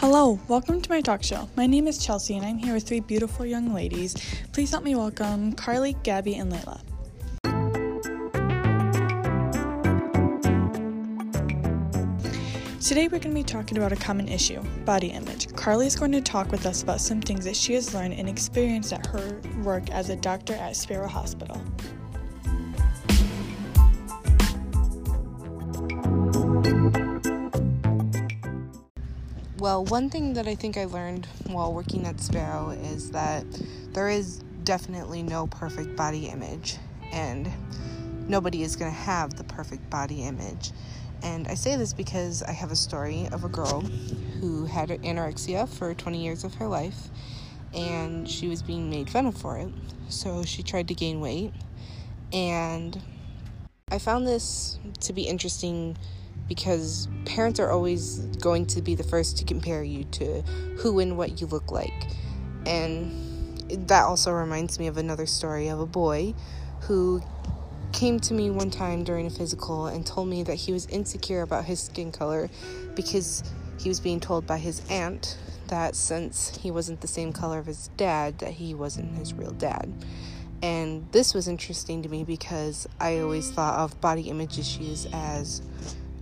Hello, welcome to my talk show. My name is Chelsea and I'm here with three beautiful young ladies. Please help me welcome Carly, Gabby, and Layla. Today we're going to be talking about a common issue body image. Carly is going to talk with us about some things that she has learned and experienced at her work as a doctor at Sparrow Hospital. Well, one thing that I think I learned while working at Sparrow is that there is definitely no perfect body image, and nobody is going to have the perfect body image. And I say this because I have a story of a girl who had anorexia for 20 years of her life, and she was being made fun of for it. So she tried to gain weight, and I found this to be interesting because parents are always going to be the first to compare you to who and what you look like. And that also reminds me of another story of a boy who came to me one time during a physical and told me that he was insecure about his skin color because he was being told by his aunt that since he wasn't the same color of his dad that he wasn't his real dad. And this was interesting to me because I always thought of body image issues as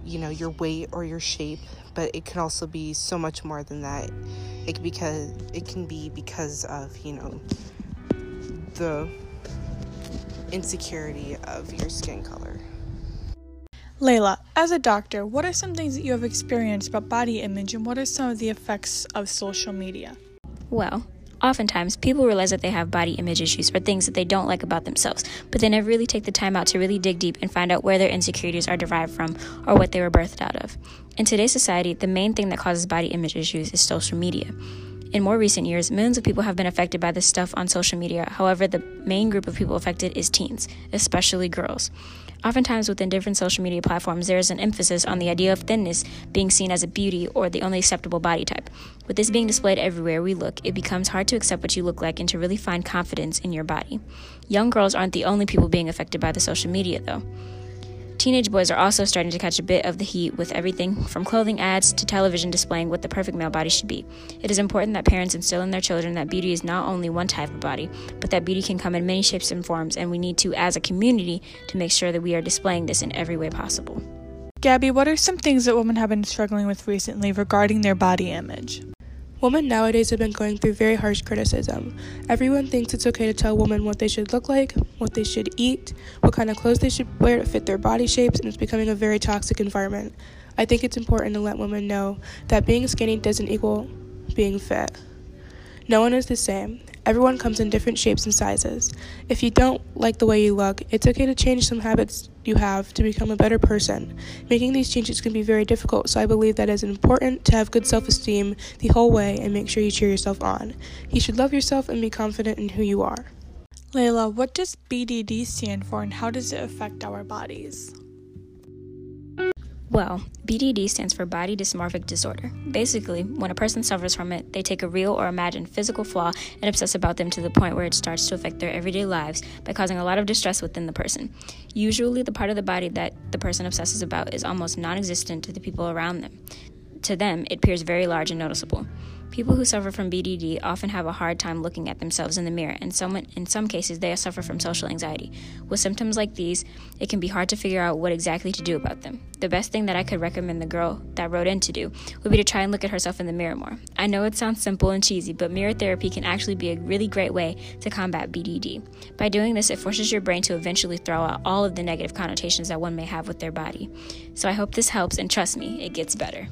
you know your weight or your shape but it can also be so much more than that it because it can be because of you know the insecurity of your skin color Layla, as a doctor, what are some things that you have experienced about body image and what are some of the effects of social media? Well, Oftentimes, people realize that they have body image issues or things that they don't like about themselves, but they never really take the time out to really dig deep and find out where their insecurities are derived from or what they were birthed out of. In today's society, the main thing that causes body image issues is social media. In more recent years, millions of people have been affected by this stuff on social media. However, the main group of people affected is teens, especially girls. Oftentimes, within different social media platforms, there is an emphasis on the idea of thinness being seen as a beauty or the only acceptable body type. With this being displayed everywhere we look, it becomes hard to accept what you look like and to really find confidence in your body. Young girls aren't the only people being affected by the social media, though. Teenage boys are also starting to catch a bit of the heat with everything from clothing ads to television displaying what the perfect male body should be. It is important that parents instill in their children that beauty is not only one type of body, but that beauty can come in many shapes and forms, and we need to, as a community, to make sure that we are displaying this in every way possible. Gabby, what are some things that women have been struggling with recently regarding their body image? Women nowadays have been going through very harsh criticism. Everyone thinks it's okay to tell women what they should look like, what they should eat, what kind of clothes they should wear to fit their body shapes, and it's becoming a very toxic environment. I think it's important to let women know that being skinny doesn't equal being fit. No one is the same. Everyone comes in different shapes and sizes. If you don't like the way you look, it's okay to change some habits you have to become a better person. Making these changes can be very difficult, so I believe that it is important to have good self esteem the whole way and make sure you cheer yourself on. You should love yourself and be confident in who you are. Layla, what does BDD stand for and how does it affect our bodies? Well, BDD stands for Body Dysmorphic Disorder. Basically, when a person suffers from it, they take a real or imagined physical flaw and obsess about them to the point where it starts to affect their everyday lives by causing a lot of distress within the person. Usually, the part of the body that the person obsesses about is almost non existent to the people around them. To them, it appears very large and noticeable. People who suffer from BDD often have a hard time looking at themselves in the mirror, and some, in some cases, they suffer from social anxiety. With symptoms like these, it can be hard to figure out what exactly to do about them. The best thing that I could recommend the girl that wrote in to do would be to try and look at herself in the mirror more. I know it sounds simple and cheesy, but mirror therapy can actually be a really great way to combat BDD. By doing this, it forces your brain to eventually throw out all of the negative connotations that one may have with their body. So I hope this helps, and trust me, it gets better.